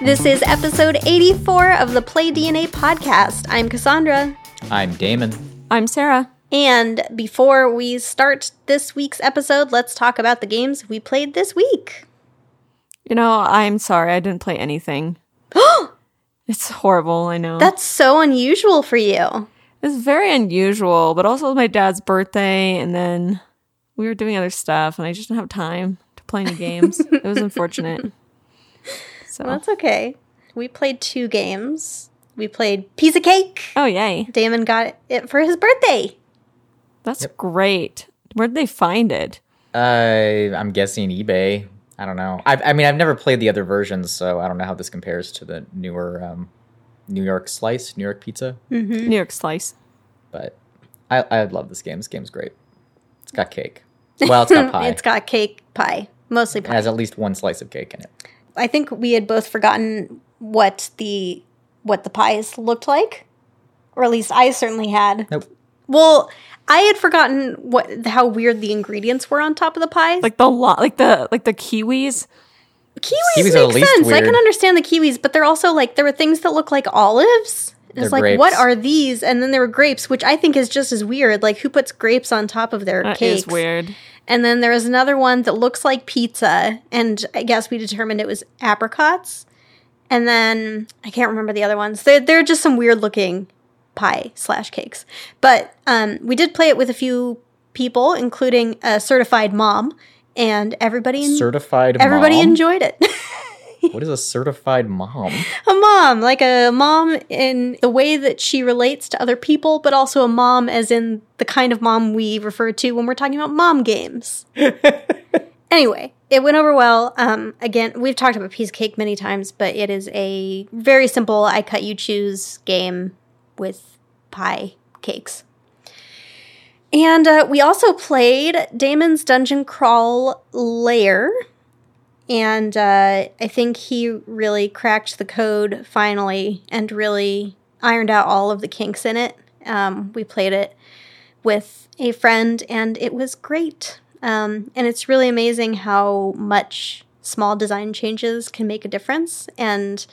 This is episode 84 of the Play DNA podcast. I'm Cassandra. I'm Damon. I'm Sarah. And before we start this week's episode, let's talk about the games we played this week. You know, I'm sorry, I didn't play anything. it's horrible, I know. That's so unusual for you. it's very unusual, but also my dad's birthday, and then we were doing other stuff, and I just didn't have time to play any games. it was unfortunate. So, that's okay. We played two games. We played Piece of Cake. oh yay, Damon got it for his birthday. that's great. Where'd they find it? Uh, I'm guessing eBay. I don't know. I, I mean, I've never played the other versions, so I don't know how this compares to the newer um, New York Slice, New York Pizza. New York Slice. But I, I love this game. This game's great. It's got cake. Well, it's got pie. It's got cake pie, mostly it pie. has at least one slice of cake in it. I think we had both forgotten what the what the pies looked like, or at least I certainly had. Nope. Well, I had forgotten what how weird the ingredients were on top of the pie. Like the lo- like the like the kiwis. kiwis, kiwis make least sense. I can understand the kiwis, but they're also like there were things that look like olives. It's They're like grapes. what are these? And then there were grapes, which I think is just as weird. Like who puts grapes on top of their That cakes? is weird. And then there was another one that looks like pizza, and I guess we determined it was apricots. And then I can't remember the other ones. They're they're just some weird looking pie slash cakes. But um, we did play it with a few people, including a certified mom, and everybody Certified everybody mom? enjoyed it. What is a certified mom? a mom, like a mom in the way that she relates to other people, but also a mom as in the kind of mom we refer to when we're talking about mom games. anyway, it went over well. Um, again, we've talked about piece of cake many times, but it is a very simple I cut you choose game with pie cakes. And uh, we also played Damon's Dungeon Crawl Lair. And uh, I think he really cracked the code finally and really ironed out all of the kinks in it. Um, we played it with a friend and it was great. Um, and it's really amazing how much small design changes can make a difference. And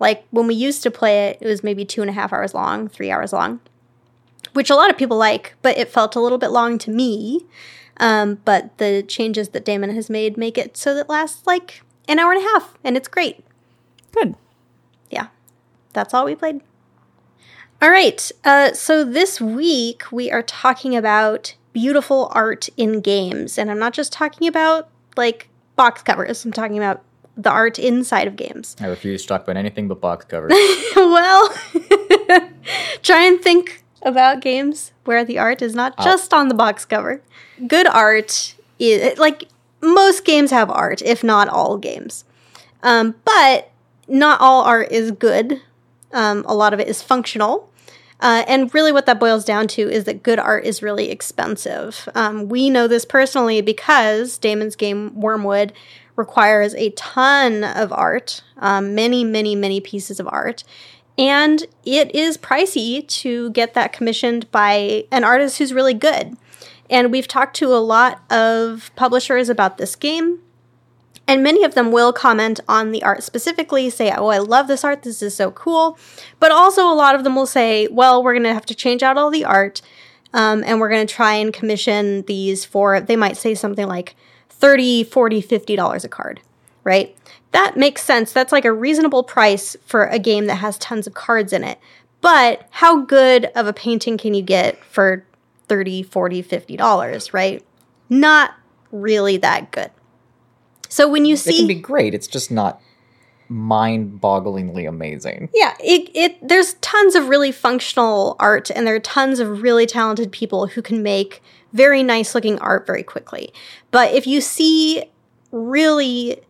like when we used to play it, it was maybe two and a half hours long, three hours long, which a lot of people like, but it felt a little bit long to me. Um, but the changes that Damon has made make it so that it lasts like an hour and a half, and it's great. Good. Yeah, that's all we played. All right, uh, so this week we are talking about beautiful art in games, and I'm not just talking about like box covers. I'm talking about the art inside of games. I refuse to talk about anything but box covers. well, try and think about games where the art is not just on the box cover. Good art is like most games have art, if not all games. Um, but not all art is good. Um, a lot of it is functional. Uh, and really, what that boils down to is that good art is really expensive. Um, we know this personally because Damon's game Wormwood requires a ton of art, um, many, many, many pieces of art. And it is pricey to get that commissioned by an artist who's really good. And we've talked to a lot of publishers about this game. And many of them will comment on the art specifically, say, Oh, I love this art. This is so cool. But also, a lot of them will say, Well, we're going to have to change out all the art. Um, and we're going to try and commission these for, they might say something like 30 40 $50 a card, right? That makes sense. That's like a reasonable price for a game that has tons of cards in it. But how good of a painting can you get for 30 40 $50, right? Not really that good. So when you see it can be great. It's just not mind-bogglingly amazing. Yeah, it, it there's tons of really functional art and there are tons of really talented people who can make very nice looking art very quickly. But if you see really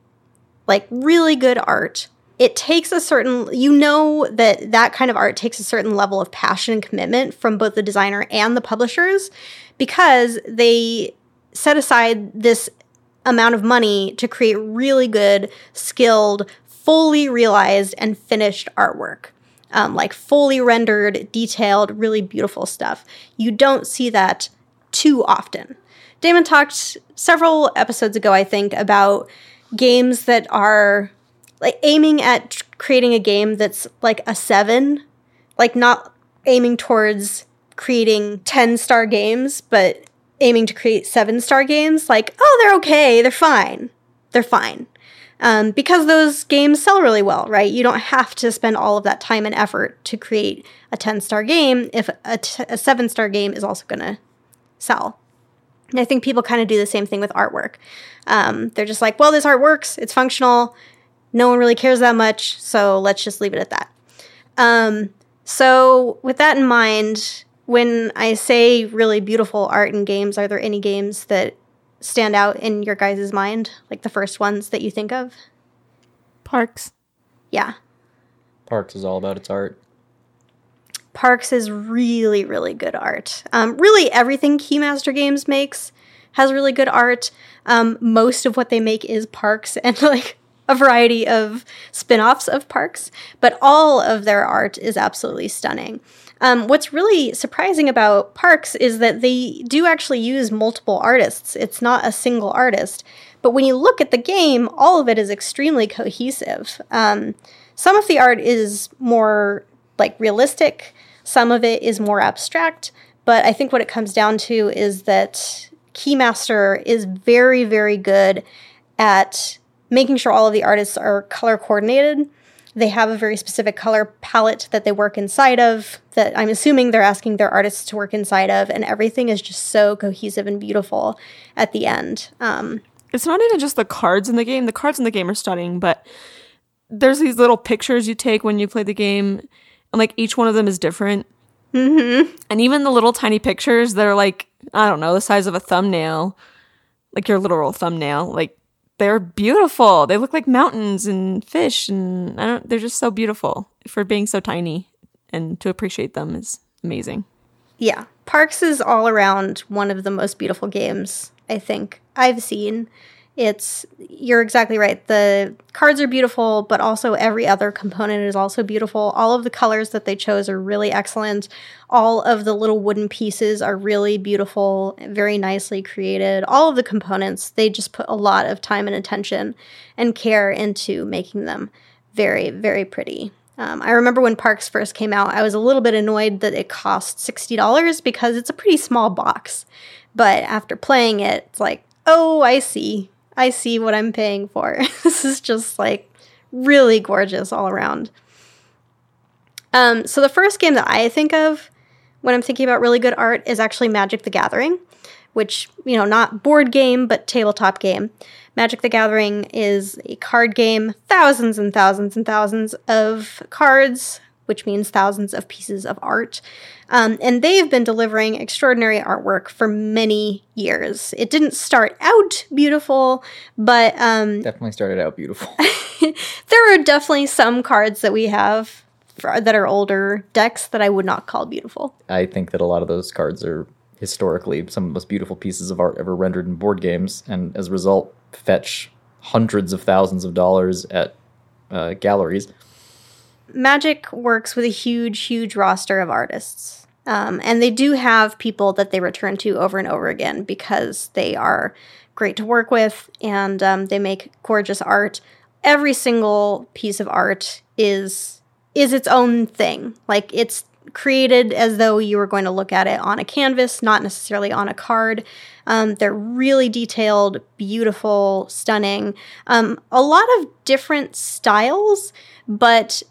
like really good art, it takes a certain you know that that kind of art takes a certain level of passion and commitment from both the designer and the publishers because they set aside this amount of money to create really good, skilled, fully realized, and finished artwork. Um, like fully rendered, detailed, really beautiful stuff. You don't see that too often. Damon talked several episodes ago, I think, about games that are like aiming at creating a game that's like a seven, like not aiming towards creating 10 star games, but aiming to create seven star games, like, oh, they're okay, they're fine. They're fine. Um, because those games sell really well, right? You don't have to spend all of that time and effort to create a 10 star game if a, t- a seven star game is also going to sell. And I think people kind of do the same thing with artwork. Um, they're just like, well, this art works, it's functional, no one really cares that much, so let's just leave it at that. Um, so, with that in mind, when I say really beautiful art in games, are there any games that stand out in your guys' mind? Like the first ones that you think of? Parks. Yeah. Parks is all about its art. Parks is really, really good art. Um, really, everything Keymaster Games makes has really good art. Um, most of what they make is Parks and like a variety of spin offs of Parks, but all of their art is absolutely stunning. Um, what's really surprising about Parks is that they do actually use multiple artists. It's not a single artist. But when you look at the game, all of it is extremely cohesive. Um, some of the art is more like realistic, some of it is more abstract. But I think what it comes down to is that Keymaster is very, very good at making sure all of the artists are color coordinated. They have a very specific color palette that they work inside of, that I'm assuming they're asking their artists to work inside of, and everything is just so cohesive and beautiful at the end. Um, It's not even just the cards in the game. The cards in the game are stunning, but there's these little pictures you take when you play the game, and like each one of them is different. Mm-hmm. And even the little tiny pictures that are like, I don't know, the size of a thumbnail, like your literal thumbnail, like they're beautiful. They look like mountains and fish, and I don't. They're just so beautiful for being so tiny, and to appreciate them is amazing. yeah, Parks is all around one of the most beautiful games I think I've seen. It's you're exactly right. The cards are beautiful, but also every other component is also beautiful. All of the colors that they chose are really excellent. All of the little wooden pieces are really beautiful, very nicely created. All of the components, they just put a lot of time and attention and care into making them very, very pretty. Um, I remember when Parks first came out, I was a little bit annoyed that it cost $60 because it's a pretty small box. But after playing it, it's like, oh, I see. I see what I'm paying for. this is just like really gorgeous all around. Um, so the first game that I think of when I'm thinking about really good art is actually Magic the Gathering, which, you know, not board game, but tabletop game. Magic the Gathering is a card game, thousands and thousands and thousands of cards, which means thousands of pieces of art. Um, and they've been delivering extraordinary artwork for many years. It didn't start out beautiful, but um, Definitely started out beautiful. there are definitely some cards that we have for, that are older decks that I would not call beautiful. I think that a lot of those cards are historically some of the most beautiful pieces of art ever rendered in board games, and as a result, fetch hundreds of thousands of dollars at uh, galleries. Magic works with a huge, huge roster of artists. Um, and they do have people that they return to over and over again because they are great to work with and um, they make gorgeous art. Every single piece of art is is its own thing. Like it's created as though you were going to look at it on a canvas, not necessarily on a card. Um, they're really detailed, beautiful, stunning. Um, a lot of different styles, but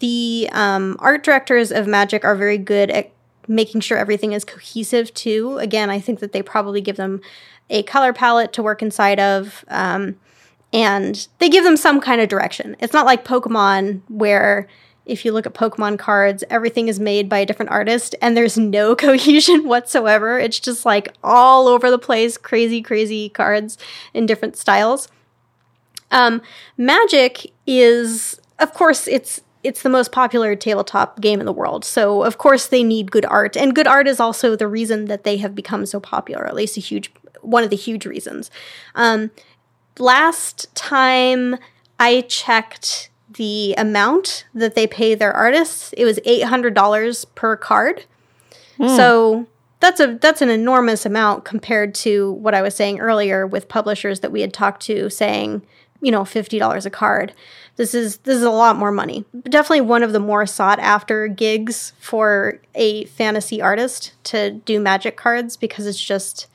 the um, art directors of Magic are very good at making sure everything is cohesive too. Again, I think that they probably give them a color palette to work inside of, um, and they give them some kind of direction. It's not like Pokemon where if you look at Pokemon cards, everything is made by a different artist and there's no cohesion whatsoever. It's just like all over the place, crazy, crazy cards in different styles. Um, Magic is, of course, it's it's the most popular tabletop game in the world. So of course they need good art, and good art is also the reason that they have become so popular. At least a huge one of the huge reasons. Um, last time I checked the amount that they pay their artists, it was eight hundred dollars per card. So that's a that's an enormous amount compared to what I was saying earlier with publishers that we had talked to saying you know, $50 a card. This is this is a lot more money. Definitely one of the more sought after gigs for a fantasy artist to do magic cards because it's just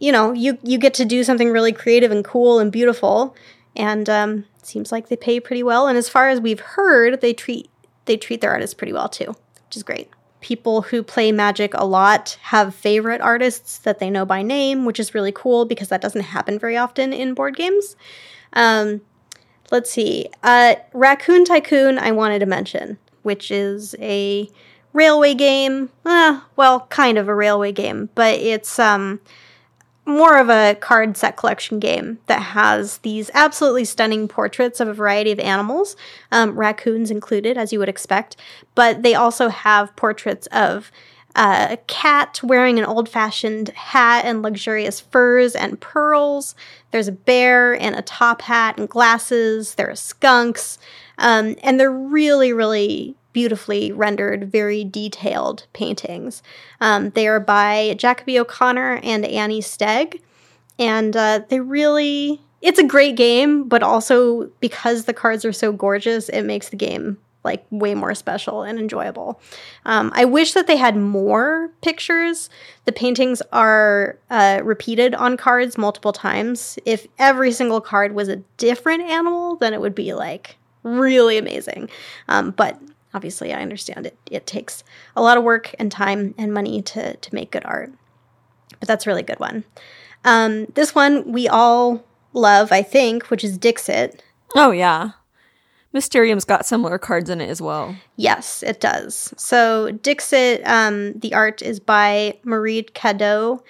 you know, you you get to do something really creative and cool and beautiful and um seems like they pay pretty well and as far as we've heard, they treat they treat their artists pretty well too, which is great people who play Magic a lot have favorite artists that they know by name, which is really cool because that doesn't happen very often in board games. Um, let's see. Uh, Raccoon Tycoon, I wanted to mention, which is a railway game. Uh, well, kind of a railway game, but it's um, more of a card set collection game that has these absolutely stunning portraits of a variety of animals, um, raccoons included, as you would expect. But they also have portraits of a cat wearing an old fashioned hat and luxurious furs and pearls. There's a bear in a top hat and glasses. There are skunks. Um, and they're really, really beautifully rendered, very detailed paintings. Um, they are by Jacoby O'Connor and Annie Stegg, and uh, they really. It's a great game, but also because the cards are so gorgeous, it makes the game like way more special and enjoyable. Um, I wish that they had more pictures. The paintings are uh, repeated on cards multiple times. If every single card was a different animal, then it would be like really amazing. Um, but obviously i understand it it takes a lot of work and time and money to to make good art but that's a really good one um, this one we all love i think which is dixit oh yeah mysterium's got similar cards in it as well yes it does so dixit um, the art is by marie Cardouat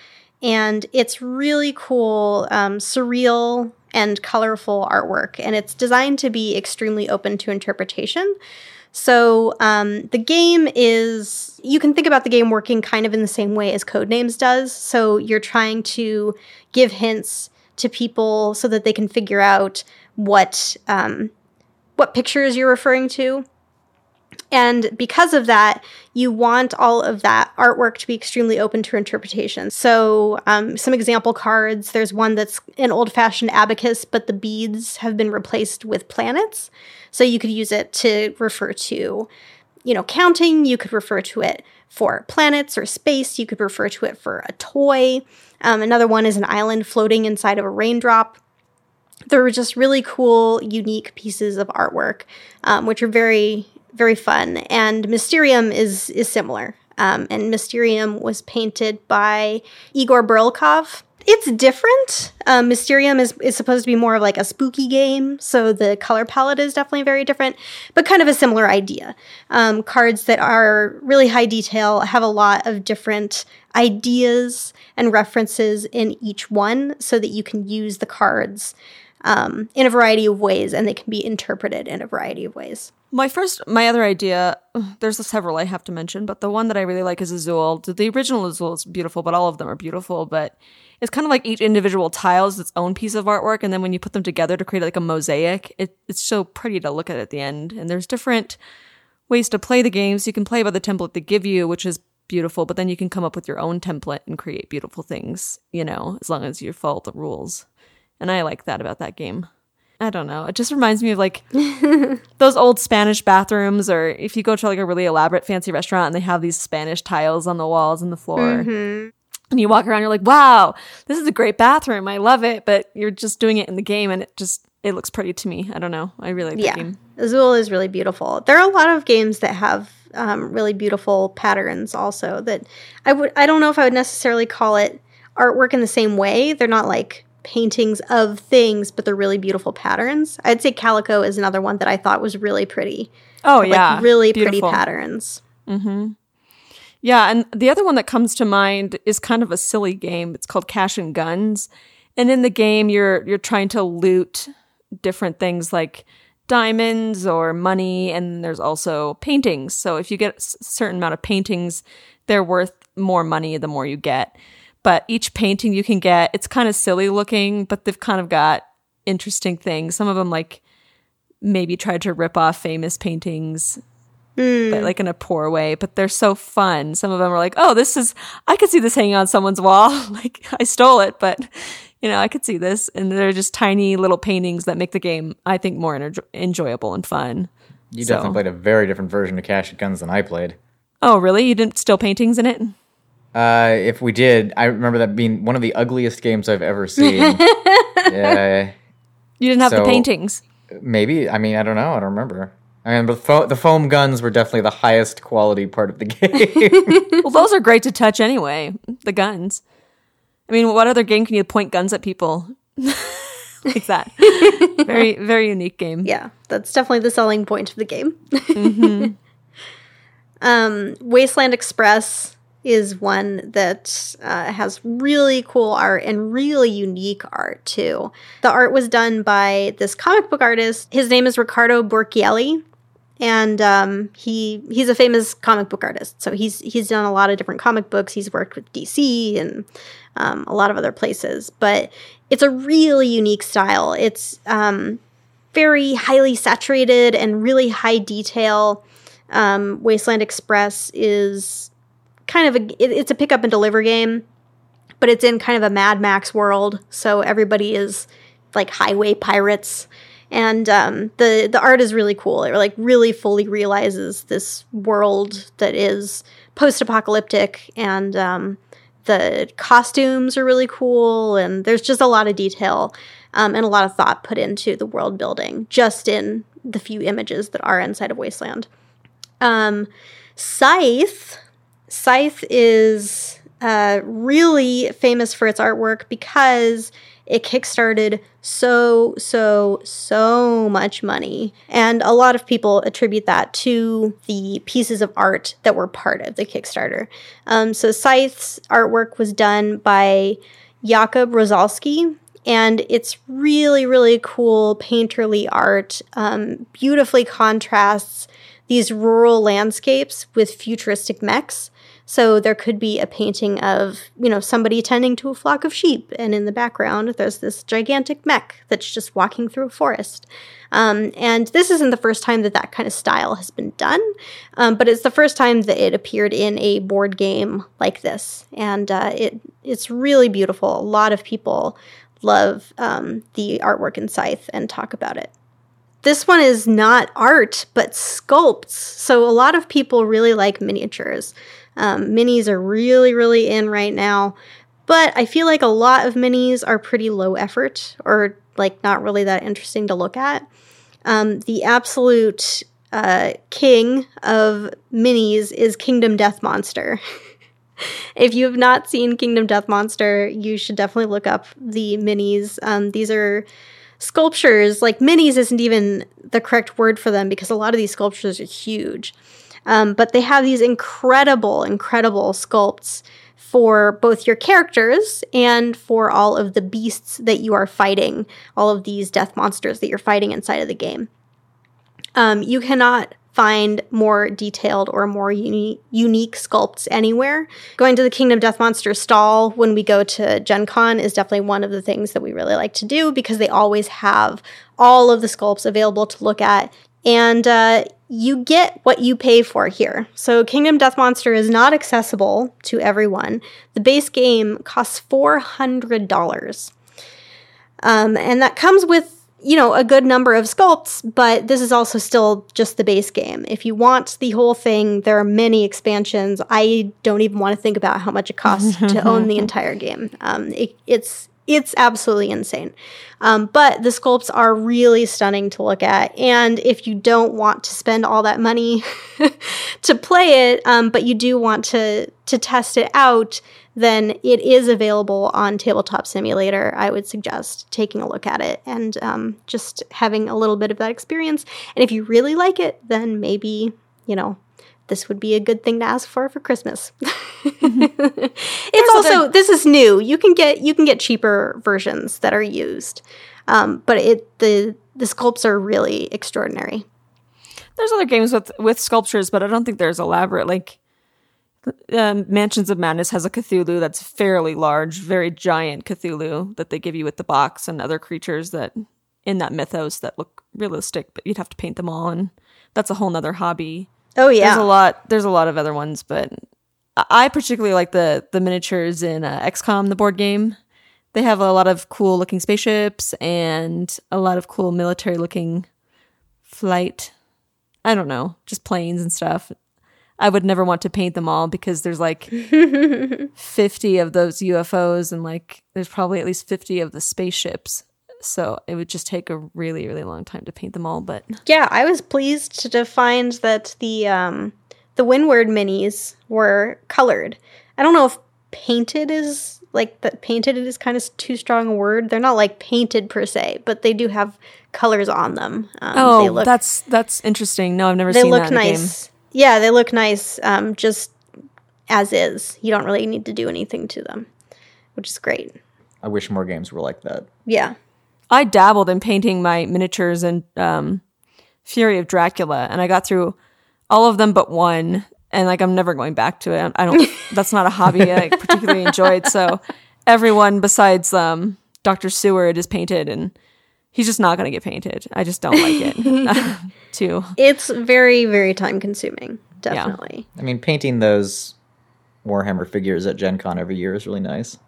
and it's really cool um, surreal and colorful artwork and it's designed to be extremely open to interpretation so um, the game is, you can think about the game working kind of in the same way as Codenames does. So you're trying to give hints to people so that they can figure out what um, what pictures you're referring to. And because of that, you want all of that artwork to be extremely open to interpretation. So, um, some example cards there's one that's an old fashioned abacus, but the beads have been replaced with planets. So, you could use it to refer to, you know, counting. You could refer to it for planets or space. You could refer to it for a toy. Um, another one is an island floating inside of a raindrop. There were just really cool, unique pieces of artwork, um, which are very very fun. And Mysterium is is similar. Um, and Mysterium was painted by Igor Burlakov. It's different. Um, Mysterium is, is supposed to be more of like a spooky game, so the color palette is definitely very different, but kind of a similar idea. Um, cards that are really high detail have a lot of different ideas and references in each one so that you can use the cards um, in a variety of ways and they can be interpreted in a variety of ways. My first, my other idea, there's several I have to mention, but the one that I really like is Azul. The original Azul is beautiful, but all of them are beautiful. But it's kind of like each individual tile is its own piece of artwork, and then when you put them together to create like a mosaic, it, it's so pretty to look at at the end. And there's different ways to play the games. You can play by the template they give you, which is beautiful, but then you can come up with your own template and create beautiful things, you know, as long as you follow the rules. And I like that about that game. I don't know. It just reminds me of like those old Spanish bathrooms, or if you go to like a really elaborate fancy restaurant and they have these Spanish tiles on the walls and the floor. Mm-hmm. And you walk around, you're like, wow, this is a great bathroom. I love it. But you're just doing it in the game and it just, it looks pretty to me. I don't know. I really like yeah. game. Azul is really beautiful. There are a lot of games that have um, really beautiful patterns also that I would, I don't know if I would necessarily call it artwork in the same way. They're not like paintings of things, but they're really beautiful patterns. I'd say Calico is another one that I thought was really pretty. Oh yeah, like really beautiful. pretty patterns. Mm-hmm. Yeah, and the other one that comes to mind is kind of a silly game. It's called Cash and Guns, and in the game you're you're trying to loot different things like diamonds or money, and there's also paintings. So if you get a certain amount of paintings, they're worth more money the more you get but each painting you can get, it's kind of silly looking, but they've kind of got interesting things. Some of them like maybe tried to rip off famous paintings, mm. but like in a poor way, but they're so fun. Some of them are like, oh, this is, I could see this hanging on someone's wall. like I stole it, but you know, I could see this, and they're just tiny little paintings that make the game, I think, more enjo- enjoyable and fun. You So- definitely played a very different version of Cash and Guns than I played. Oh, really? You didn't steal paintings in it? Uh, if we did, I remember that being one of the ugliest games I've ever seen. yeah, You didn't have the paintings. maybe. I mean, I don't know. I don't remember. I mean, the, fo- the foam guns were definitely the highest quality part of the game. Well, those are great to touch anyway. The guns. I mean, what other game can you point guns at people like that? very, very unique game. Yeah, that's definitely the selling point of the game. um, Wasteland Express is one that uh, has really cool art and really unique art too. The art was done by this comic book artist. His name is Riccardo Burchielli. And um, he he's a famous comic book artist, so he's he's done a lot of different comic books. He's worked with DC and um, a lot of other places, but it's a really unique style. It's um, very highly saturated and really high detail. Um, Wasteland Express is kind of a it, it's a pick up and deliver game, but it's in kind of a Mad Max world. So everybody is like highway pirates, and um, the the art is really cool. It like really fully realizes this world that is post apocalyptic and. Um, the costumes are really cool, and there's just a lot of detail um, and a lot of thought put into the world building just in the few images that are inside of Wasteland. Um, Scythe, Scythe is uh, really famous for its artwork because it kickstarted so, so, so much money. And a lot of people attribute that to the pieces of art that were part of the Kickstarter. Um, so Scythe's artwork was done by Jakub Rosalski, and it's really, really cool painterly art. Um, beautifully contrasts these rural landscapes with futuristic mechs. So there could be a painting of, you know, somebody tending to a flock of sheep, and in the background there's this gigantic mech that's just walking through a forest. Um, and this isn't the first time that that kind of style has been done, um, but it's the first time that it appeared in a board game like this, and uh, it it's really beautiful. A lot of people love um, the artwork in Scythe and talk about it. This one is not art but sculpts. So a lot of people really like miniatures. Um, minis are really really in right now but i feel like a lot of minis are pretty low effort or like not really that interesting to look at. Um, the absolute uh, king of minis is kingdom death monster if you have not seen kingdom death monster you should definitely look up the minis. Um, these are sculptures like minis isn't even the correct word for them because a lot of these sculptures are huge. Um, but they have these incredible incredible sculpts for both your characters and for all of the beasts that you are fighting all of these death monsters that you're fighting inside of the game. Um, you cannot find more detailed or more uni- unique sculpts anywhere. Going to the Kingdom Death Monster stall when we go to Gen Con is definitely one of the things that we really like to do because they always have all of the sculpts available to look at. And uh, you get what you pay for here. So, Kingdom Death Monster is not accessible to everyone. The base game costs $400. Um, and that comes with you know, a good number of sculpts, but this is also still just the base game. If you want the whole thing, there are many expansions. I don't even want to think about how much it costs to own the entire game. Um, it, it's it's absolutely insane. Um, but the sculpts are really stunning to look at. And if you don't want to spend all that money to play it, um, but you do want to to test it out, then it is available on Tabletop Simulator. I would suggest taking a look at it and um, just having a little bit of that experience. And if you really like it, then maybe, you know, this would be a good thing to ask for for Christmas. it's also this is new. You can get you can get cheaper versions that are used, um, but it the the sculpts are really extraordinary. There's other games with with sculptures, but I don't think there's elaborate. Like um, Mansions of Madness has a Cthulhu that's fairly large, very giant Cthulhu that they give you with the box, and other creatures that in that mythos that look realistic, but you'd have to paint them all, and that's a whole nother hobby. Oh yeah, There's a lot. There's a lot of other ones, but I- particularly like the the miniatures in uh, XCOM, the board game. they have a lot of cool looking spaceships and a lot of cool military looking flight. I don't know, just planes and stuff. I would never want to paint them all because there's like 50 of those UFOs and like there's probably at least 50 of the spaceships. So it would just take a really, really long time to paint them all. But Yeah, I was pleased to find that the um, the Windward minis were colored. I don't know if painted is like that. Painted is kind of too strong a word. They're not like painted per se, but they do have colors on them. Um, oh, they look, that's that's interesting. No, I've never they seen look that in a game. nice. Yeah, they look nice. Um, just as is. You don't really need to do anything to them, which is great. I wish more games were like that. Yeah. I dabbled in painting my miniatures in um, Fury of Dracula, and I got through all of them but one. And like, I'm never going back to it. I don't. that's not a hobby I particularly enjoyed. So everyone besides um, Doctor Seward is painted, and he's just not going to get painted. I just don't like it. Too. It's very, very time consuming. Definitely. I mean, painting those Warhammer figures at Gen Con every year is really nice.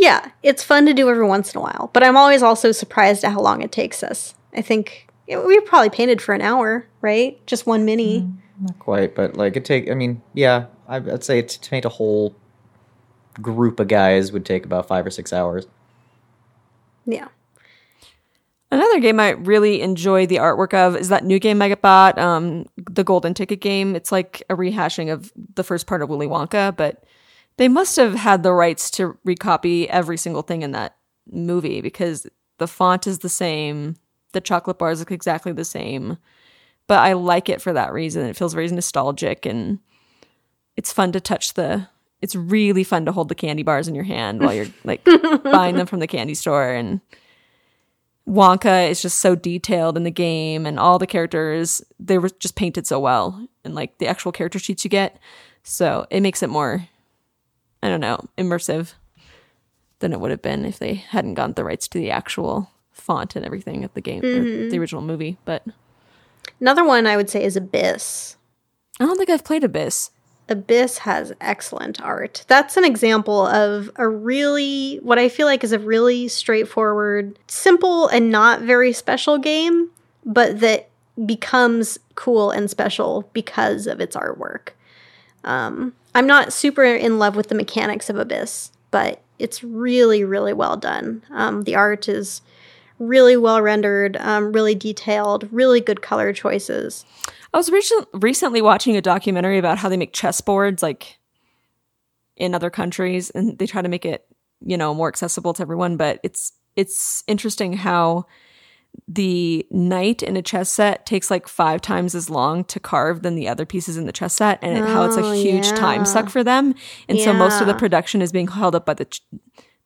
Yeah, it's fun to do every once in a while, but I'm always also surprised at how long it takes us. I think yeah, we probably painted for an hour, right? Just one mini. Not quite, but like it take. I mean, yeah, I- I'd say to to paint a whole group of guys would take about five or six hours. Yeah. Another game I really enjoy the artwork of is that new game I bought, um, the Golden Ticket game. It's like a rehashing of the first part of Willy Wonka, but they must have had the rights to recopy every single thing in that movie because the font is the same, the chocolate bars look exactly the same. But I like it for that reason. It feels very nostalgic and it's fun to touch the. It's really fun to hold the candy bars in your hand while you're like buying them from the candy store and. Wonka is just so detailed in the game and all the characters they were just painted so well and like the actual character sheets you get so it makes it more I don't know immersive than it would have been if they hadn't gotten the rights to the actual font and everything of the game or the original movie but Another one I would say is Abyss. I don't think I've played Abyss Abyss has excellent art. That's an example of a really, what I feel like is a really straightforward, simple, and not very special game, but that becomes cool and special because of its artwork. Um, I'm not super in love with the mechanics of Abyss, but it's really, really well done. Um, the art is really well rendered, um, really detailed, really good color choices. I was recent, recently watching a documentary about how they make chessboards like in other countries and they try to make it, you know, more accessible to everyone, but it's it's interesting how the knight in a chess set takes like five times as long to carve than the other pieces in the chess set and it- how it's Oh, a huge time suck for them and so most of the production is being held up by the ch-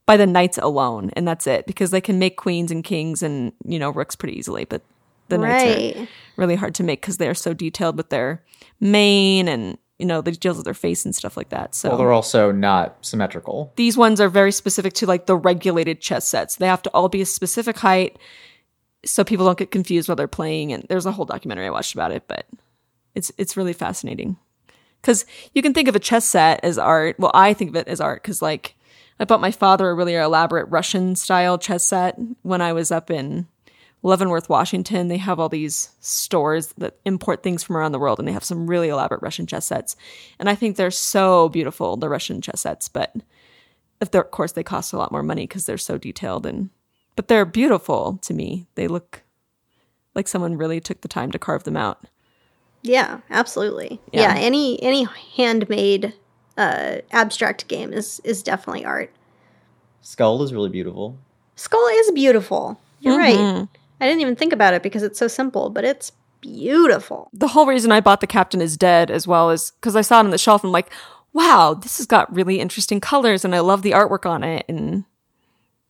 by the knights alone and that's it because they can make queens and kings and you know rooks pretty easily but the knights are really hard to make because they're so detailed with their mane and you know the details of their face and stuff like that. So Well, they're also not symmetrical. these ones are very specific to like the regulated chess sets. They have to all be a specific height so people don't get confused while they're playing. And there's a whole documentary I watched about it, but it's it's really fascinating because you can think of a chess set as art. Well, I think of it as art because like I bought my father a really elaborate Russian style chess set when I was up in Leavenworth, Washington. They have all these stores that import things from around the world, and they have some really elaborate Russian chess sets. And I think they're so beautiful, the Russian chess sets. But of course, they cost a lot more money because they're so detailed and. But they're beautiful to me. They look like someone really took the time to carve them out. Yeah, absolutely. Yeah. Yeah, any any handmade uh, abstract game is is definitely art. Skull is really beautiful. Skull is beautiful. You're right. Mhm. I didn't even think about it because it's so simple, but it's beautiful. the whole reason I bought The Captain is Dead as well is because I saw it on the shelf and I'm like, wow, this has got really interesting colors and I love the artwork on it. And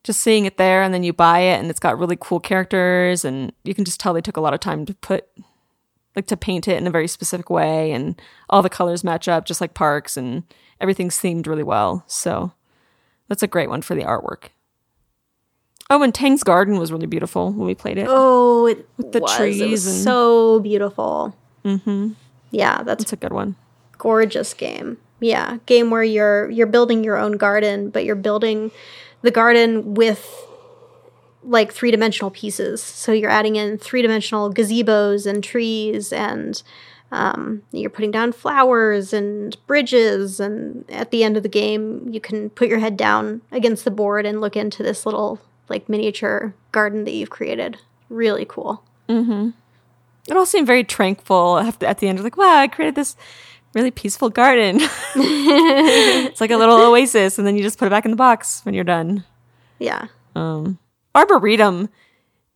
just seeing it there and then you buy it and it's got really cool characters and you can just tell they took a lot of time to put, like to paint it in a very specific way and all the colors match up just like parks and everything's themed really well. So that's a great one for the artwork. Oh, and Tang's Garden was really beautiful when we played it. Oh, it With the was. trees it was and- so beautiful. Mm-hmm. Yeah, that's It's a good one. gorgeous game. Yeah, game where you're you're building your own garden, but you're building the garden with like three dimensional pieces. So you're adding in three dimensional gazebos and trees, and um, you're putting down flowers and bridges. And at the end of the game, you can put your head down against the board and look into this little like miniature garden that you've created. Really cool. It all seemed very tranquil at the end. Like, wow, I created this really peaceful garden. it's like a little oasis, and then you just put it back in the box when you're done. Yeah. Um, Arboretum,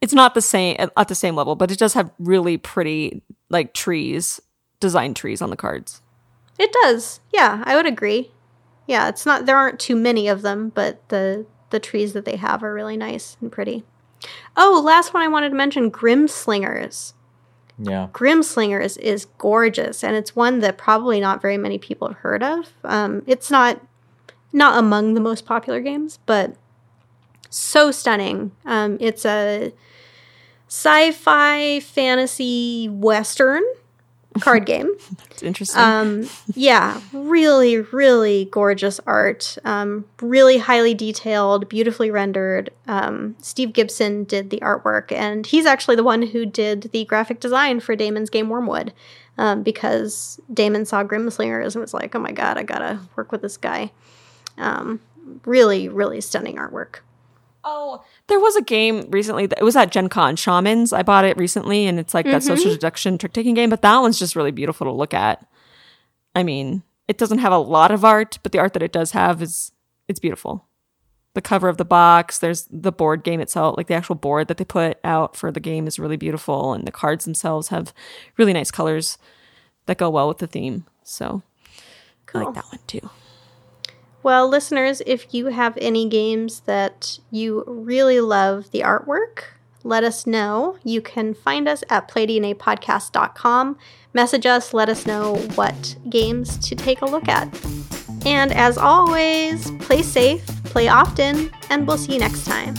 it's not the same at the same level, but it does have really pretty like trees, design trees on the cards. It does. Yeah, I would agree. Yeah, it's not there aren't too many of them, but the the trees that they have are really nice and pretty. Oh, last one I wanted to mention Grimslingers. Yeah. Grimslingers is gorgeous, and it's one that probably not very many people have heard of. Um, it's not not among the most popular games, but so stunning. Um, it's a sci-fi fantasy western card game. It's interesting. Um, yeah, really, really gorgeous art. Um, really highly detailed, beautifully rendered. Um, Steve Gibson did the artwork, and he's actually the one who did the graphic design for Damon's game Wormwood. Um, because Damon saw Grimslingers and was like, "Oh my god, I gotta work with this guy." Um, really, really stunning artwork. Oh, there was a game recently that it was at Gen Con Shamans. I bought it recently and it's like that mm-hmm. social deduction trick taking game, but that one's just really beautiful to look at. I mean, it doesn't have a lot of art, but the art that it does have is it's beautiful. The cover of the box, there's the board game itself, like the actual board that they put out for the game is really beautiful and the cards themselves have really nice colors that go well with the theme. So I like that one too. Well, listeners, if you have any games that you really love the artwork, let us know. You can find us at playdnapodcast.com. Message us, let us know what games to take a look at. And as always, play safe, play often, and we'll see you next time.